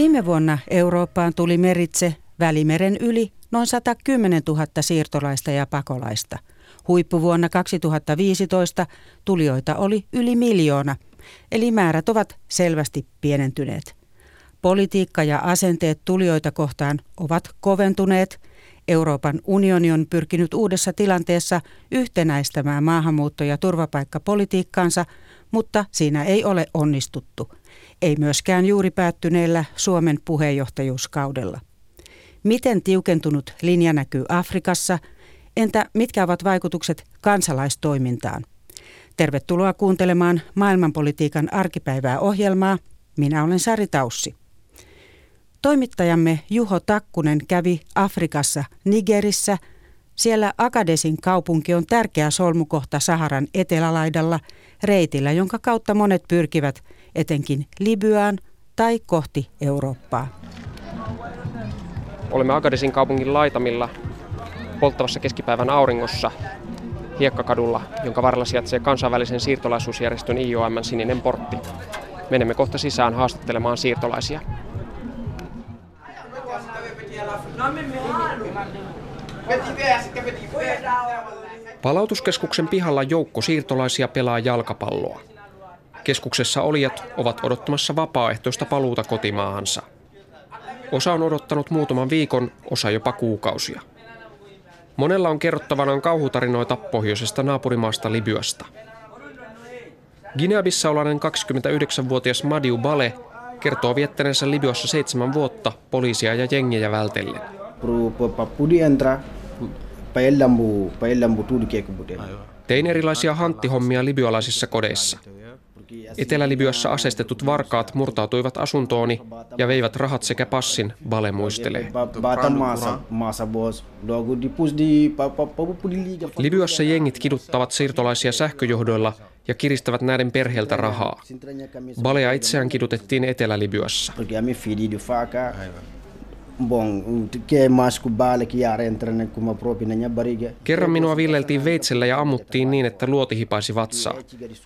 Viime vuonna Eurooppaan tuli meritse Välimeren yli noin 110 000 siirtolaista ja pakolaista. Huippuvuonna 2015 tulijoita oli yli miljoona, eli määrät ovat selvästi pienentyneet. Politiikka ja asenteet tulijoita kohtaan ovat koventuneet. Euroopan unioni on pyrkinyt uudessa tilanteessa yhtenäistämään maahanmuutto- ja turvapaikkapolitiikkaansa, mutta siinä ei ole onnistuttu. Ei myöskään juuri päättyneellä Suomen puheenjohtajuuskaudella. Miten tiukentunut linja näkyy Afrikassa? Entä mitkä ovat vaikutukset kansalaistoimintaan? Tervetuloa kuuntelemaan maailmanpolitiikan arkipäivää ohjelmaa. Minä olen Sari Taussi. Toimittajamme Juho Takkunen kävi Afrikassa Nigerissä. Siellä Agadesin kaupunki on tärkeä solmukohta Saharan etelälaidalla, reitillä, jonka kautta monet pyrkivät etenkin Libyaan tai kohti Eurooppaa. Olemme Agadesin kaupungin laitamilla polttavassa keskipäivän auringossa hiekkakadulla, jonka varrella sijaitsee kansainvälisen siirtolaisuusjärjestön IOM sininen portti. Menemme kohta sisään haastattelemaan siirtolaisia. Palautuskeskuksen pihalla joukko siirtolaisia pelaa jalkapalloa. Keskuksessa olijat ovat odottamassa vapaaehtoista paluuta kotimaahansa. Osa on odottanut muutaman viikon, osa jopa kuukausia. Monella on kerrottavanaan kauhutarinoita pohjoisesta naapurimaasta Libyasta. Guinea-Bissauslainen 29-vuotias Madiu Bale kertoo viettäneensä Libyassa seitsemän vuotta poliisia ja jengejä vältellen. Tein erilaisia hanttihommia libyalaisissa kodeissa. Etelä-Libyassa asestetut varkaat murtautuivat asuntooni ja veivät rahat sekä passin, Bale muistelee. Libyassa jengit kiduttavat siirtolaisia sähköjohdoilla ja kiristävät näiden perheeltä rahaa. Balea itseään kidutettiin Etelä-Libyassa. Kerran minua villeltiin veitsellä ja ammuttiin niin, että luoti hipaisi vatsaa.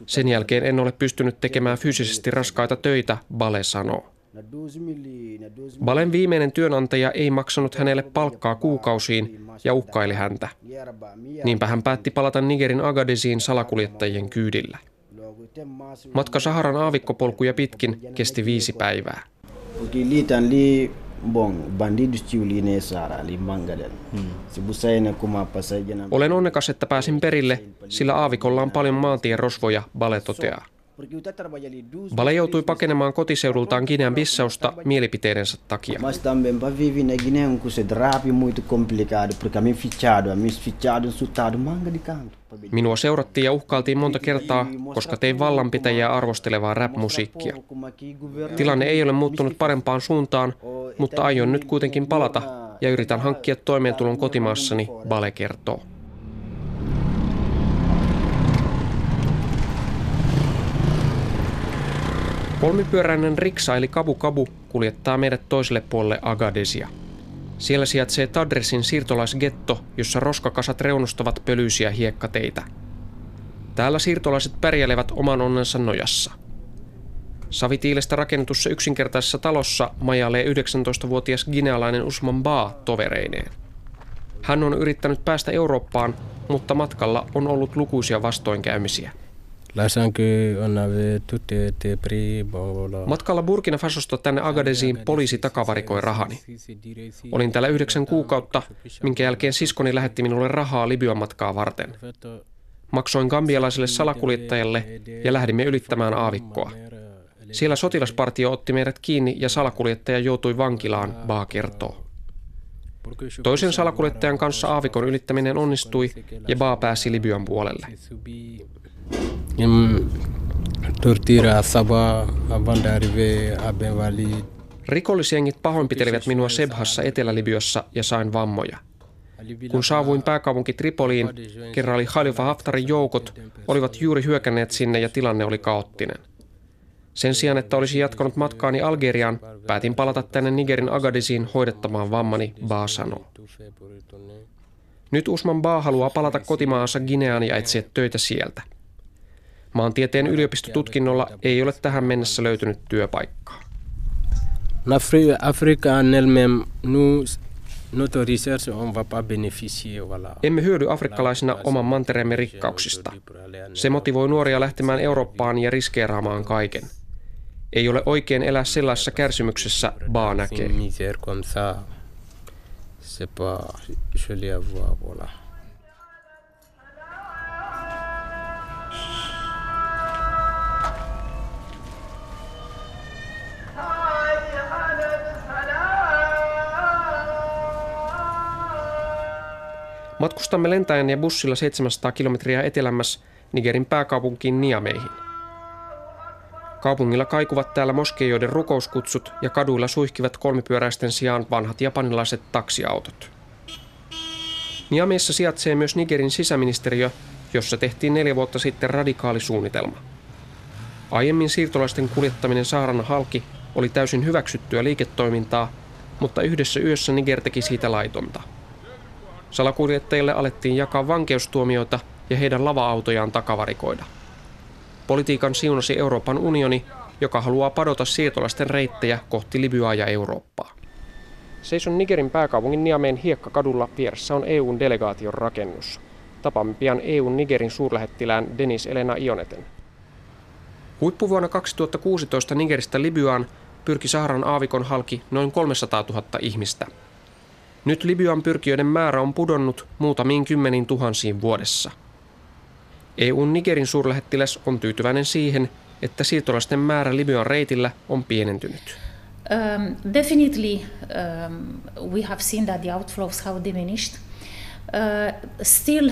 Sen jälkeen en ole pystynyt tekemään fyysisesti raskaita töitä, Bale sanoo. Balen viimeinen työnantaja ei maksanut hänelle palkkaa kuukausiin ja uhkaili häntä. Niinpä hän päätti palata Nigerin Agadesiin salakuljettajien kyydillä. Matka Saharan aavikkopolkuja pitkin kesti viisi päivää. Olen onnekas, että pääsin perille, sillä aavikolla on paljon maantierosvoja, Bale toteaa. Bale joutui pakenemaan kotiseudultaan Ginean Bissausta mielipiteidensä takia. Minua seurattiin ja uhkailtiin monta kertaa, koska tein vallanpitäjiä arvostelevaa rap-musiikkia. Tilanne ei ole muuttunut parempaan suuntaan, mutta aion nyt kuitenkin palata ja yritän hankkia toimeentulon kotimaassani, Bale kertoo. Kolmipyöräinen riksa eli Kabu Kabu kuljettaa meidät toiselle puolelle Agadesia. Siellä sijaitsee Tadresin siirtolaisgetto, jossa roskakasat reunustavat pölyisiä hiekkateitä. Täällä siirtolaiset pärjälevät oman onnensa nojassa. Savitiilestä rakennetussa yksinkertaisessa talossa majailee 19-vuotias ginealainen Usman Ba tovereineen. Hän on yrittänyt päästä Eurooppaan, mutta matkalla on ollut lukuisia vastoinkäymisiä – Matkalla Burkina Fasosta tänne Agadesiin poliisi takavarikoi rahani. Olin täällä yhdeksän kuukautta, minkä jälkeen siskoni lähetti minulle rahaa Libyan matkaa varten. Maksoin gambialaiselle salakuljettajalle ja lähdimme ylittämään aavikkoa. Siellä sotilaspartio otti meidät kiinni ja salakuljettaja joutui vankilaan, Baa kertoo. Toisen salakuljettajan kanssa aavikon ylittäminen onnistui ja Baa pääsi Libyan puolelle. Rikollisjengit pahoinpitelivät minua Sebhassa Etelä-Libyassa ja sain vammoja. Kun saavuin pääkaupunki Tripoliin, kerrali Khalifa Haftarin joukot olivat juuri hyökänneet sinne ja tilanne oli kaoottinen. Sen sijaan, että olisin jatkanut matkaani Algeriaan, päätin palata tänne Nigerin Agadisiin hoidettamaan vammani, Ba sanoo. Nyt Usman Ba haluaa palata kotimaansa Gineaan ja etsiä töitä sieltä. Maantieteen yliopistotutkinnolla ei ole tähän mennessä löytynyt työpaikkaa. En elle-même, nous. Emme hyödy afrikkalaisina oman mantereemme rikkauksista. Se motivoi nuoria lähtemään Eurooppaan ja riskeeraamaan kaiken. Ei ole oikein elää sellaisessa kärsimyksessä, Baa näkee. Matkustamme lentäen ja bussilla 700 kilometriä etelämmäs Nigerin pääkaupunkiin Niameihin. Kaupungilla kaikuvat täällä moskeijoiden rukouskutsut ja kaduilla suihkivat kolmipyöräisten sijaan vanhat japanilaiset taksiautot. Niameissa sijaitsee myös Nigerin sisäministeriö, jossa tehtiin neljä vuotta sitten radikaali suunnitelma. Aiemmin siirtolaisten kuljettaminen Saharan halki oli täysin hyväksyttyä liiketoimintaa, mutta yhdessä yössä Niger teki siitä laitonta – Salakuljettajille alettiin jakaa vankeustuomioita ja heidän lava-autojaan takavarikoida. Politiikan siunasi Euroopan unioni, joka haluaa padota siirtolaisten reittejä kohti Libyaa ja Eurooppaa. Seison Nigerin pääkaupungin Niameen hiekkakadulla vieressä on EUn delegaation rakennus. Tapaamme pian EUn Nigerin suurlähettilään Denis Elena Ioneten. Huippuvuonna 2016 Nigeristä Libyaan pyrki Saharan aavikon halki noin 300 000 ihmistä – nyt Libyan pyrkijöiden määrä on pudonnut muutamiin kymmeniin tuhansiin vuodessa. EUn Nigerin suurlähettiläs on tyytyväinen siihen, että siirtolaisten määrä Libyan reitillä on pienentynyt. Um, definitely um, we have seen that the outflows have diminished. Uh, still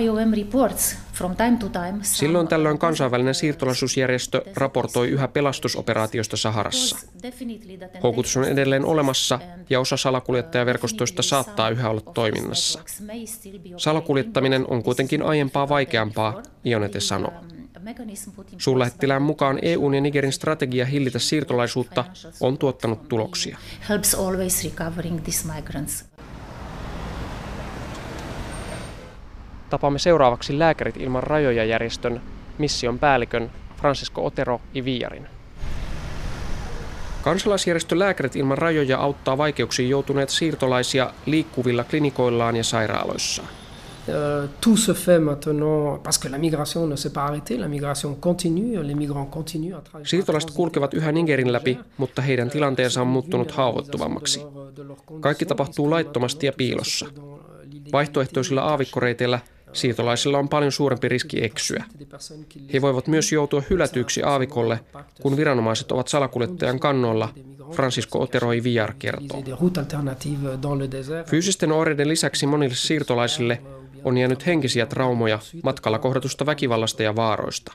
IOM reports from time to time. Silloin tällöin kansainvälinen siirtolaisuusjärjestö raportoi yhä pelastusoperaatiosta Saharassa. Houkutus on edelleen olemassa ja osa salakuljettajaverkostoista saattaa yhä olla toiminnassa. Salakuljettaminen on kuitenkin aiempaa vaikeampaa, Ionete sanoo. Suurlähettilään mukaan EUn ja Nigerin strategia hillitä siirtolaisuutta on tuottanut tuloksia. Tapaamme seuraavaksi Lääkärit ilman rajoja järjestön mission päällikön Francisco Otero Iviarin. Kansalaisjärjestö Lääkärit ilman rajoja auttaa vaikeuksiin joutuneet siirtolaisia liikkuvilla klinikoillaan ja sairaaloissaan. Euh, tout se fait maintenant parce que la migration ne s'est pas arrêtée, la migration continue, les migrants continuent à travers. Siirtolaiset kulkevat yhä Nigerin läpi, mutta heidän tilanteensa on muuttunut haavoittuvammaksi. Kaikki tapahtuu laittomasti ja piilossa. Vaihtoehtoisilla aavikkoreiteillä Siirtolaisilla on paljon suurempi riski eksyä. He voivat myös joutua hylätyiksi aavikolle, kun viranomaiset ovat salakuljettajan kannoilla, Francisco Oteroi Viar kertoo. Fyysisten oireiden lisäksi monille siirtolaisille on jäänyt henkisiä traumoja matkalla kohdatusta väkivallasta ja vaaroista.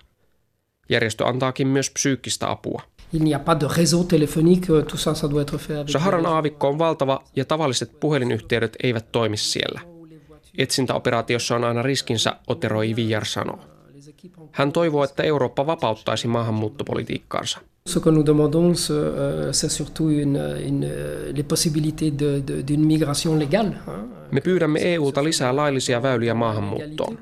Järjestö antaakin myös psyykkistä apua. Saharan aavikko on valtava ja tavalliset puhelinyhteydet eivät toimi siellä. Etsintäoperaatiossa on aina riskinsä, Oteroi Villar sanoo. Hän toivoo, että Eurooppa vapauttaisi maahanmuuttopolitiikkaansa. Ce que nous demandons, euh, c'est surtout une, une, les possibilités d'une migration légale. Me pyydämme EUlta lisää laillisia väyliä maahanmuuttoon.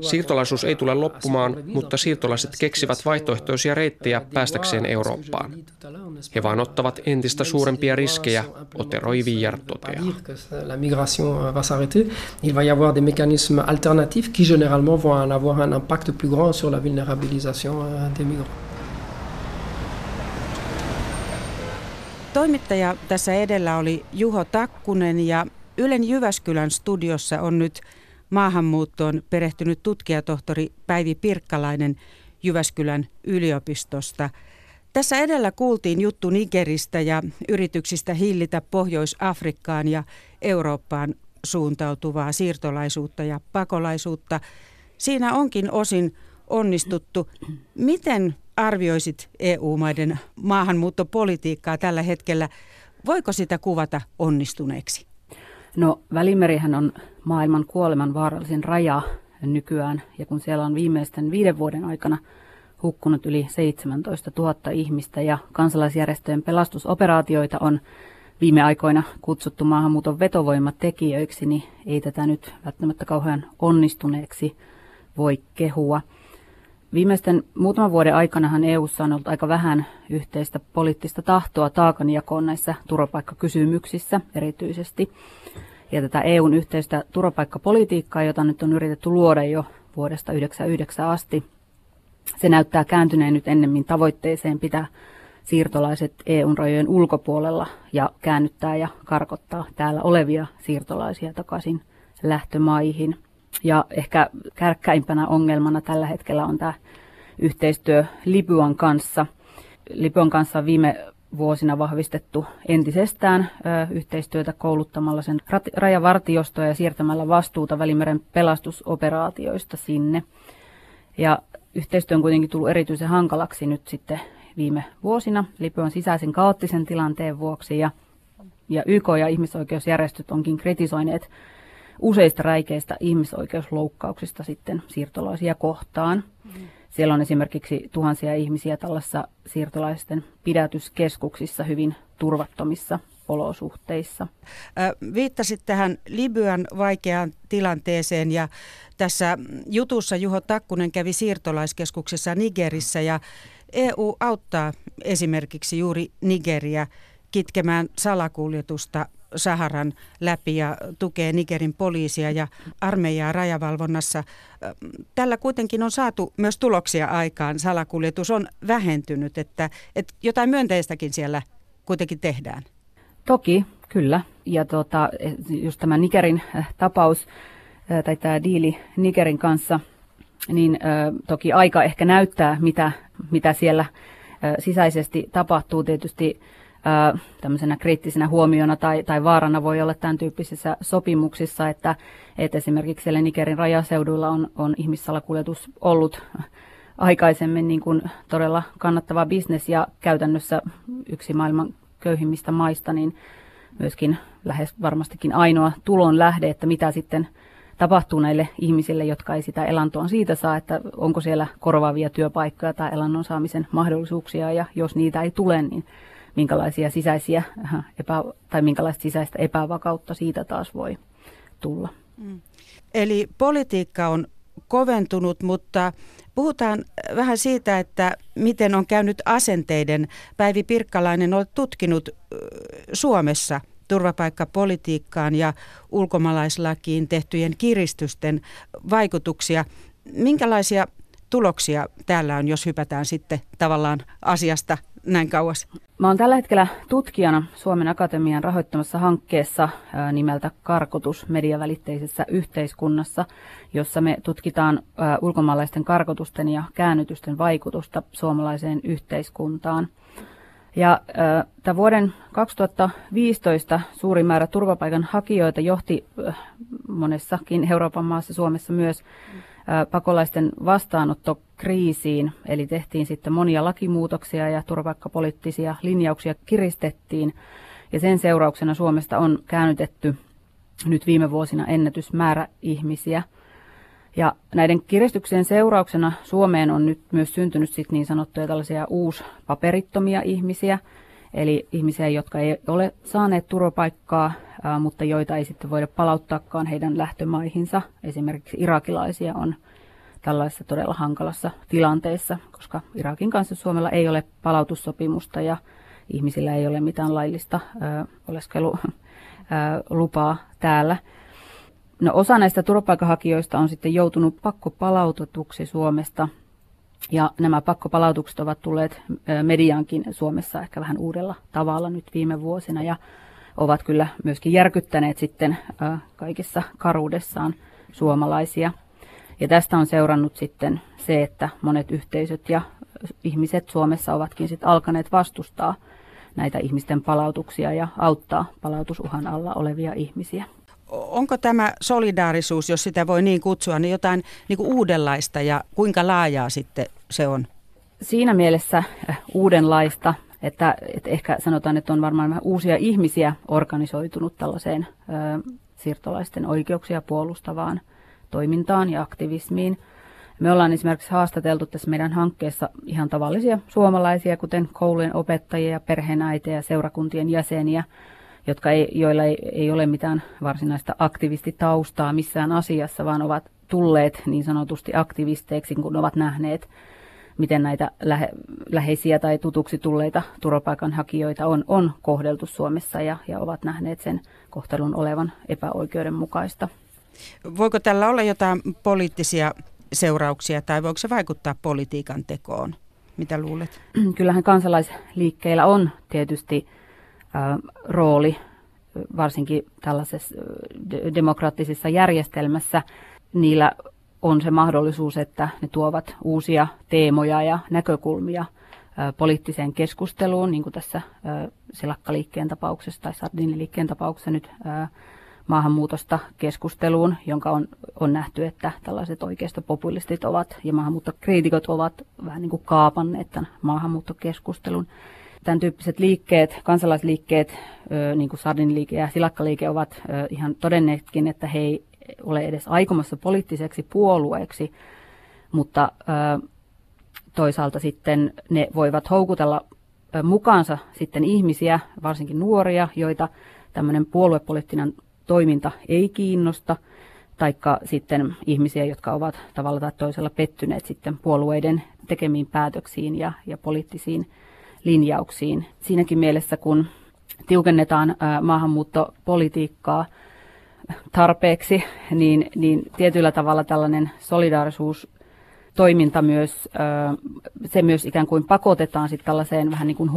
Siirtolaisuus ei tule loppumaan, mutta siirtolaiset keksivät vaihtoehtoisia reittejä päästäkseen Eurooppaan. He vain ottavat entistä suurempia riskejä, Oteroi Villar toteaa. La migration va s'arrêter. Il va y avoir des mécanismes alternatifs qui généralement vont avoir un impact plus grand sur la vulnérabilisation euh, des migrants. Toimittaja tässä edellä oli Juho Takkunen ja Ylen Jyväskylän studiossa on nyt maahanmuuttoon perehtynyt tutkijatohtori Päivi Pirkkalainen Jyväskylän yliopistosta. Tässä edellä kuultiin juttu Nigeristä ja yrityksistä hillitä Pohjois-Afrikkaan ja Eurooppaan suuntautuvaa siirtolaisuutta ja pakolaisuutta. Siinä onkin osin onnistuttu. Miten arvioisit EU-maiden maahanmuuttopolitiikkaa tällä hetkellä? Voiko sitä kuvata onnistuneeksi? No Välimerihän on maailman kuoleman vaarallisin raja nykyään, ja kun siellä on viimeisten viiden vuoden aikana hukkunut yli 17 000 ihmistä ja kansalaisjärjestöjen pelastusoperaatioita on viime aikoina kutsuttu maahanmuuton vetovoimatekijöiksi, niin ei tätä nyt välttämättä kauhean onnistuneeksi voi kehua. Viimeisten muutaman vuoden aikanahan EU:ssa on ollut aika vähän yhteistä poliittista tahtoa taakanjakoon näissä turvapaikkakysymyksissä erityisesti. Ja tätä EUn yhteistä turvapaikkapolitiikkaa, jota nyt on yritetty luoda jo vuodesta 1999 asti, se näyttää kääntyneen nyt ennemmin tavoitteeseen pitää siirtolaiset EUn rajojen ulkopuolella ja käännyttää ja karkottaa täällä olevia siirtolaisia takaisin lähtömaihin. Ja ehkä kärkkäimpänä ongelmana tällä hetkellä on tämä yhteistyö Libyan kanssa. Libyan kanssa on viime vuosina vahvistettu entisestään yhteistyötä kouluttamalla sen rajavartiostoa ja siirtämällä vastuuta Välimeren pelastusoperaatioista sinne. Ja yhteistyö on kuitenkin tullut erityisen hankalaksi nyt sitten viime vuosina Libyan sisäisen kaoottisen tilanteen vuoksi ja, ja YK ja ihmisoikeusjärjestöt onkin kritisoineet useista räikeistä ihmisoikeusloukkauksista sitten siirtolaisia kohtaan. Mm. Siellä on esimerkiksi tuhansia ihmisiä tällaisissa siirtolaisten pidätyskeskuksissa hyvin turvattomissa olosuhteissa. Viittasit tähän Libyan vaikeaan tilanteeseen ja tässä jutussa Juho Takkunen kävi siirtolaiskeskuksessa Nigerissä ja EU auttaa esimerkiksi juuri Nigeria kitkemään salakuljetusta Saharan läpi ja tukee Nigerin poliisia ja armeijaa rajavalvonnassa. Tällä kuitenkin on saatu myös tuloksia aikaan. Salakuljetus on vähentynyt, että, että jotain myönteistäkin siellä kuitenkin tehdään. Toki, kyllä. Ja tuota, just tämä Nigerin äh, tapaus äh, tai tämä diili Nigerin kanssa, niin ö, toki aika ehkä näyttää, mitä, mitä siellä sisäisesti tapahtuu. Tietysti tämmöisenä kriittisenä huomiona tai, tai vaarana voi olla tämän tyyppisissä sopimuksissa, että, että esimerkiksi siellä Nigerin rajaseuduilla on, on ihmissalakuljetus ollut aikaisemmin niin kuin todella kannattava bisnes ja käytännössä yksi maailman köyhimmistä maista, niin myöskin lähes varmastikin ainoa tulon lähde, että mitä sitten tapahtuu näille ihmisille, jotka ei sitä elantoa siitä saa, että onko siellä korvaavia työpaikkoja tai elannon saamisen mahdollisuuksia ja jos niitä ei tule, niin minkälaisia sisäisiä epä, tai minkälaista sisäistä epävakautta siitä taas voi tulla. Mm. Eli politiikka on koventunut, mutta puhutaan vähän siitä, että miten on käynyt asenteiden. Päivi Pirkkalainen, olet tutkinut Suomessa turvapaikkapolitiikkaan ja ulkomaalaislakiin tehtyjen kiristysten vaikutuksia. Minkälaisia tuloksia täällä on, jos hypätään sitten tavallaan asiasta näin kauas? Mä oon tällä hetkellä tutkijana Suomen Akatemian rahoittamassa hankkeessa nimeltä Karkotus mediavälitteisessä yhteiskunnassa, jossa me tutkitaan ulkomaalaisten karkotusten ja käännytysten vaikutusta suomalaiseen yhteiskuntaan. Ja äh, vuoden 2015 suuri määrä turvapaikan hakijoita johti monessakin Euroopan maassa, Suomessa myös, pakolaisten vastaanottokriisiin, eli tehtiin sitten monia lakimuutoksia ja turvapaikkapoliittisia linjauksia kiristettiin. Ja sen seurauksena Suomesta on käännytetty nyt viime vuosina ennätysmäärä ihmisiä. Ja näiden kiristyksien seurauksena Suomeen on nyt myös syntynyt sit niin sanottuja tällaisia uuspaperittomia ihmisiä, eli ihmisiä, jotka ei ole saaneet turvapaikkaa mutta joita ei sitten voida palauttaakaan heidän lähtömaihinsa. Esimerkiksi irakilaisia on tällaisessa todella hankalassa tilanteessa, koska Irakin kanssa Suomella ei ole palautussopimusta ja ihmisillä ei ole mitään laillista ö, oleskelulupaa täällä. No, osa näistä turvapaikanhakijoista on sitten joutunut pakkopalautetuksi Suomesta ja nämä pakkopalautukset ovat tulleet mediaankin Suomessa ehkä vähän uudella tavalla nyt viime vuosina. Ja ovat kyllä myöskin järkyttäneet sitten kaikissa karuudessaan suomalaisia. Ja tästä on seurannut sitten se, että monet yhteisöt ja ihmiset Suomessa ovatkin sitten alkaneet vastustaa näitä ihmisten palautuksia ja auttaa palautusuhan alla olevia ihmisiä. Onko tämä solidaarisuus, jos sitä voi niin kutsua, niin jotain niin kuin uudenlaista ja kuinka laajaa sitten se on? Siinä mielessä uudenlaista, että, että ehkä sanotaan, että on varmaan uusia ihmisiä organisoitunut tällaiseen ö, siirtolaisten oikeuksia puolustavaan toimintaan ja aktivismiin. Me ollaan esimerkiksi haastateltu tässä meidän hankkeessa ihan tavallisia suomalaisia, kuten koulujen opettajia, perheenäitejä, seurakuntien jäseniä, jotka ei, joilla ei, ei ole mitään varsinaista aktivistitaustaa missään asiassa, vaan ovat tulleet niin sanotusti aktivisteiksi, kun ovat nähneet, miten näitä lähe, läheisiä tai tutuksi tulleita turvapaikanhakijoita on, on kohdeltu Suomessa ja, ja ovat nähneet sen kohtelun olevan epäoikeudenmukaista. Voiko tällä olla jotain poliittisia seurauksia tai voiko se vaikuttaa politiikan tekoon? Mitä luulet? Kyllähän kansalaisliikkeillä on tietysti äh, rooli, varsinkin tällaisessa demokraattisessa järjestelmässä. Niillä on se mahdollisuus, että ne tuovat uusia teemoja ja näkökulmia poliittiseen keskusteluun, niin kuin tässä silakkaliikkeen tapauksessa tai sardiniliikkeen tapauksessa nyt maahanmuutosta keskusteluun, jonka on, on nähty, että tällaiset oikeistopopulistit ovat ja maahanmuuttokriitikot ovat vähän niin kuin kaapanneet tämän maahanmuuttokeskustelun. Tämän tyyppiset liikkeet, kansalaisliikkeet, niin kuin Sardiniliike ja Silakkaliike ovat ihan todenneetkin, että he ei ole edes aikomassa poliittiseksi puolueeksi, mutta toisaalta sitten ne voivat houkutella mukaansa sitten ihmisiä, varsinkin nuoria, joita tämmöinen puoluepoliittinen toiminta ei kiinnosta, taikka sitten ihmisiä, jotka ovat tavalla tai toisella pettyneet sitten puolueiden tekemiin päätöksiin ja, ja poliittisiin linjauksiin. Siinäkin mielessä, kun tiukennetaan maahanmuuttopolitiikkaa tarpeeksi, niin, niin tietyllä tavalla tällainen solidaarisuus toiminta myös, se myös ikään kuin pakotetaan sitten tällaiseen vähän niin kuin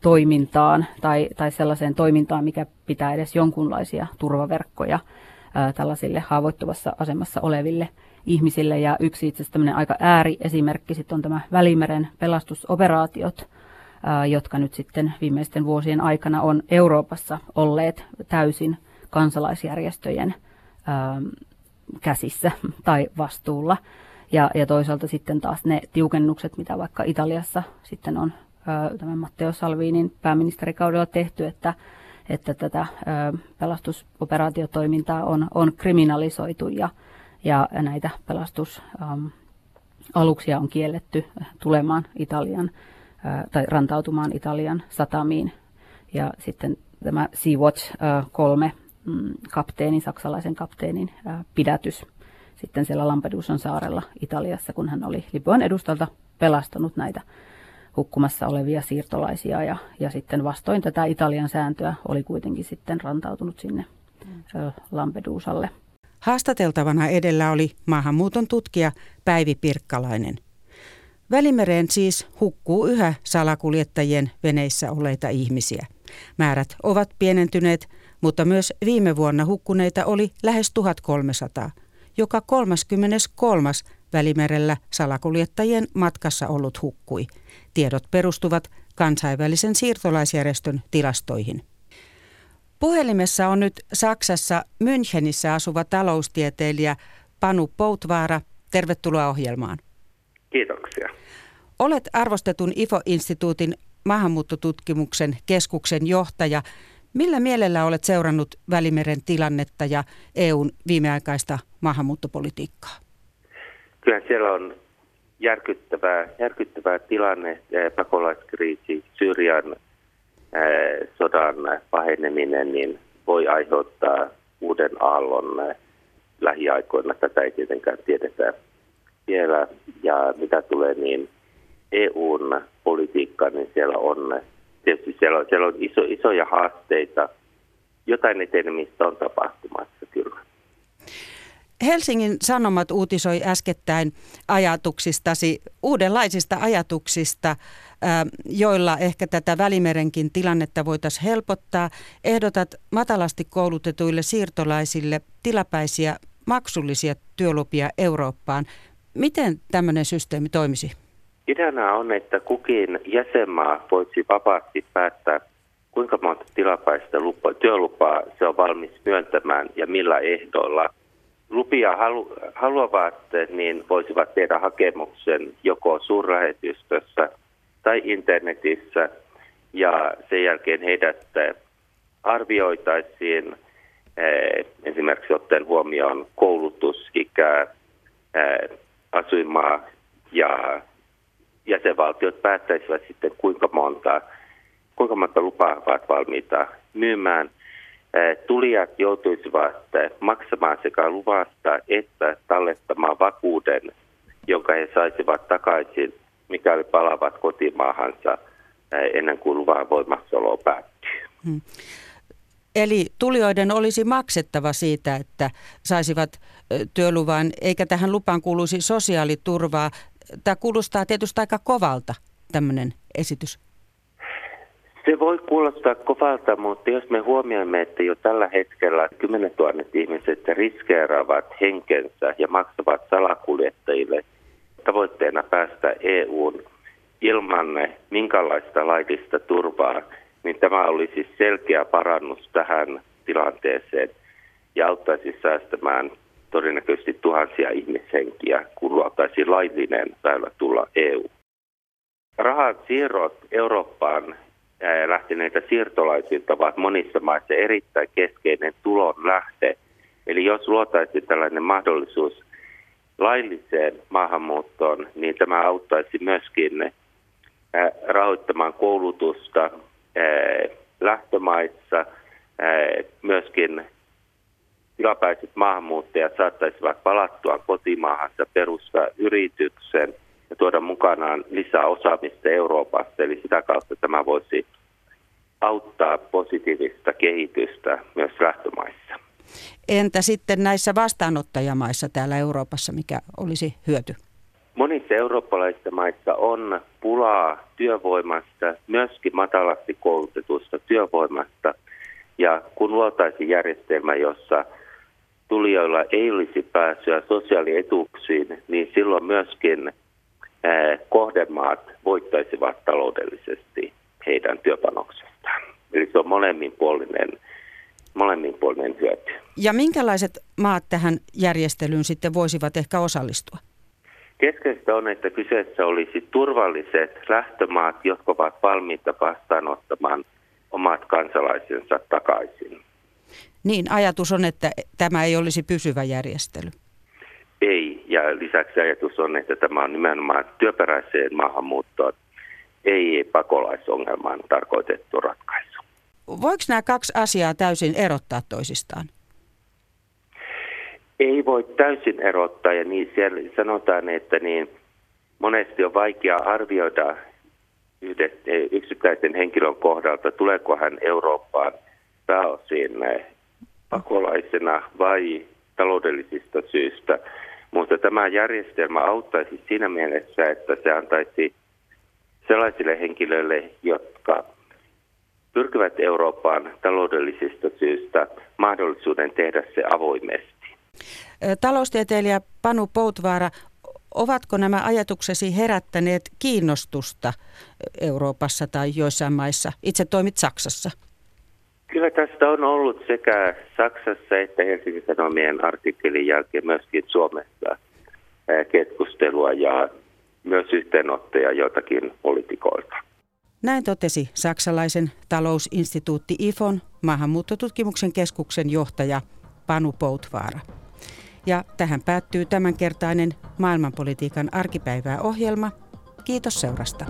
toimintaan tai, tai sellaiseen toimintaan, mikä pitää edes jonkunlaisia turvaverkkoja tällaisille haavoittuvassa asemassa oleville ihmisille. Ja yksi itse asiassa aika ääriesimerkki sitten on tämä Välimeren pelastusoperaatiot, jotka nyt sitten viimeisten vuosien aikana on Euroopassa olleet täysin kansalaisjärjestöjen käsissä tai vastuulla. Ja, ja toisaalta sitten taas ne tiukennukset, mitä vaikka Italiassa sitten on tämän Matteo Salvinin pääministerikaudella tehty, että, että tätä pelastusoperaatiotoimintaa on, on kriminalisoitu ja, ja näitä pelastusaluksia on kielletty tulemaan Italian tai rantautumaan Italian satamiin. Ja sitten tämä Sea-Watch 3 mm, kapteeni, saksalaisen kapteenin pidätys sitten siellä Lampedusan saarella Italiassa, kun hän oli Libyan edustalta pelastanut näitä hukkumassa olevia siirtolaisia ja, ja sitten vastoin tätä Italian sääntöä oli kuitenkin sitten rantautunut sinne mm. Lampedusalle. Haastateltavana edellä oli maahanmuuton tutkija Päivi Pirkkalainen. Välimereen siis hukkuu yhä salakuljettajien veneissä oleita ihmisiä. Määrät ovat pienentyneet, mutta myös viime vuonna hukkuneita oli lähes 1300. Joka 33. Välimerellä salakuljettajien matkassa ollut hukkui. Tiedot perustuvat kansainvälisen siirtolaisjärjestön tilastoihin. Puhelimessa on nyt Saksassa Münchenissä asuva taloustieteilijä Panu Poutvaara. Tervetuloa ohjelmaan. Kiitoksia. Olet arvostetun IFO-instituutin maahanmuuttotutkimuksen keskuksen johtaja. Millä mielellä olet seurannut Välimeren tilannetta ja EUn viimeaikaista maahanmuuttopolitiikkaa? Kyllä siellä on järkyttävää, järkyttävää tilanne, pakolaiskriisi, Syyrian sodan paheneminen, niin voi aiheuttaa uuden aallon lähiaikoina. Tätä ei tietenkään tiedetä vielä. Ja mitä tulee niin EUn politiikkaan, niin siellä on tietysti siellä on, siellä on iso, isoja haasteita. Jotain etenemistä on tapahtumassa kyllä. Helsingin Sanomat uutisoi äskettäin ajatuksistasi, uudenlaisista ajatuksista, joilla ehkä tätä Välimerenkin tilannetta voitaisiin helpottaa. Ehdotat matalasti koulutetuille siirtolaisille tilapäisiä maksullisia työlupia Eurooppaan. Miten tämmöinen systeemi toimisi? Ideana on, että kukin jäsenmaa voisi vapaasti päättää, kuinka monta tilapäistä lupa, työlupaa se on valmis myöntämään ja millä ehdoilla. Lupia halu, haluavat, niin voisivat tehdä hakemuksen joko suurlähetystössä tai internetissä ja sen jälkeen heidät arvioitaisiin eh, esimerkiksi ottaen huomioon koulutusikä, eh, asuinmaa ja jäsenvaltiot päättäisivät sitten kuinka monta, kuinka monta lupaa ovat valmiita myymään. Tulijat joutuisivat maksamaan sekä luvasta että tallettamaan vakuuden, jonka he saisivat takaisin, mikäli palavat kotimaahansa ennen kuin luvan voimassaolo päättyy. Hmm. Eli tulijoiden olisi maksettava siitä, että saisivat työluvan, eikä tähän lupaan kuuluisi sosiaaliturvaa. Tämä kuulostaa tietysti aika kovalta tämmöinen esitys. Se voi kuulostaa kovalta, mutta jos me huomioimme, että jo tällä hetkellä 10 000 ihmiset riskeeraavat henkensä ja maksavat salakuljettajille tavoitteena päästä EUn ilman minkälaista laillista turvaa, niin tämä olisi selkeä parannus tähän tilanteeseen ja auttaisi säästämään todennäköisesti tuhansia ihmishenkiä, kun luotaisiin laillinen väylä tulla EU. Rahan siirrot Eurooppaan lähteneitä siirtolaisilta ovat monissa maissa erittäin keskeinen tulon lähde. Eli jos luotaisiin tällainen mahdollisuus lailliseen maahanmuuttoon, niin tämä auttaisi myöskin rahoittamaan koulutusta lähtömaissa. Myöskin tilapäiset maahanmuuttajat saattaisivat palattua kotimaahansa perustaa yrityksen – ja tuoda mukanaan lisää osaamista Euroopasta. Eli sitä kautta tämä voisi auttaa positiivista kehitystä myös lähtömaissa. Entä sitten näissä vastaanottajamaissa täällä Euroopassa, mikä olisi hyöty? Monissa eurooppalaisissa maissa on pulaa työvoimasta, myöskin matalasti koulutetusta työvoimasta. Ja kun luotaisiin järjestelmä, jossa tulijoilla ei olisi pääsyä sosiaalietuuksiin, niin silloin myöskin kohdemaat voittaisivat taloudellisesti heidän työpanoksestaan. Eli se on molemminpuolinen, molemminpuolinen hyöty. Ja minkälaiset maat tähän järjestelyyn sitten voisivat ehkä osallistua? Keskeistä on, että kyseessä olisi turvalliset lähtömaat, jotka ovat valmiita vastaanottamaan omat kansalaisensa takaisin. Niin, ajatus on, että tämä ei olisi pysyvä järjestely. Ja lisäksi ajatus on, että tämä on nimenomaan työperäiseen maahanmuuttoon, ei pakolaisongelmaan tarkoitettu ratkaisu. Voiko nämä kaksi asiaa täysin erottaa toisistaan? Ei voi täysin erottaa, ja niin siellä sanotaan, että niin monesti on vaikea arvioida yhdet, yksittäisen henkilön kohdalta, tuleeko hän Eurooppaan pääosin pakolaisena vai taloudellisista syistä. Mutta tämä järjestelmä auttaisi siinä mielessä, että se antaisi sellaisille henkilöille, jotka pyrkivät Eurooppaan taloudellisista syistä mahdollisuuden tehdä se avoimesti. Taloustieteilijä Panu Poutvaara, ovatko nämä ajatuksesi herättäneet kiinnostusta Euroopassa tai joissain maissa? Itse toimit Saksassa. Kyllä tästä on ollut sekä Saksassa että Helsingin Sanomien artikkelin jälkeen myöskin Suomessa keskustelua ja myös yhteenottoja joitakin poliitikoilta. Näin totesi saksalaisen talousinstituutti IFON maahanmuuttotutkimuksen keskuksen johtaja Panu Poutvaara. Ja tähän päättyy tämänkertainen maailmanpolitiikan arkipäivää ohjelma. Kiitos seurasta.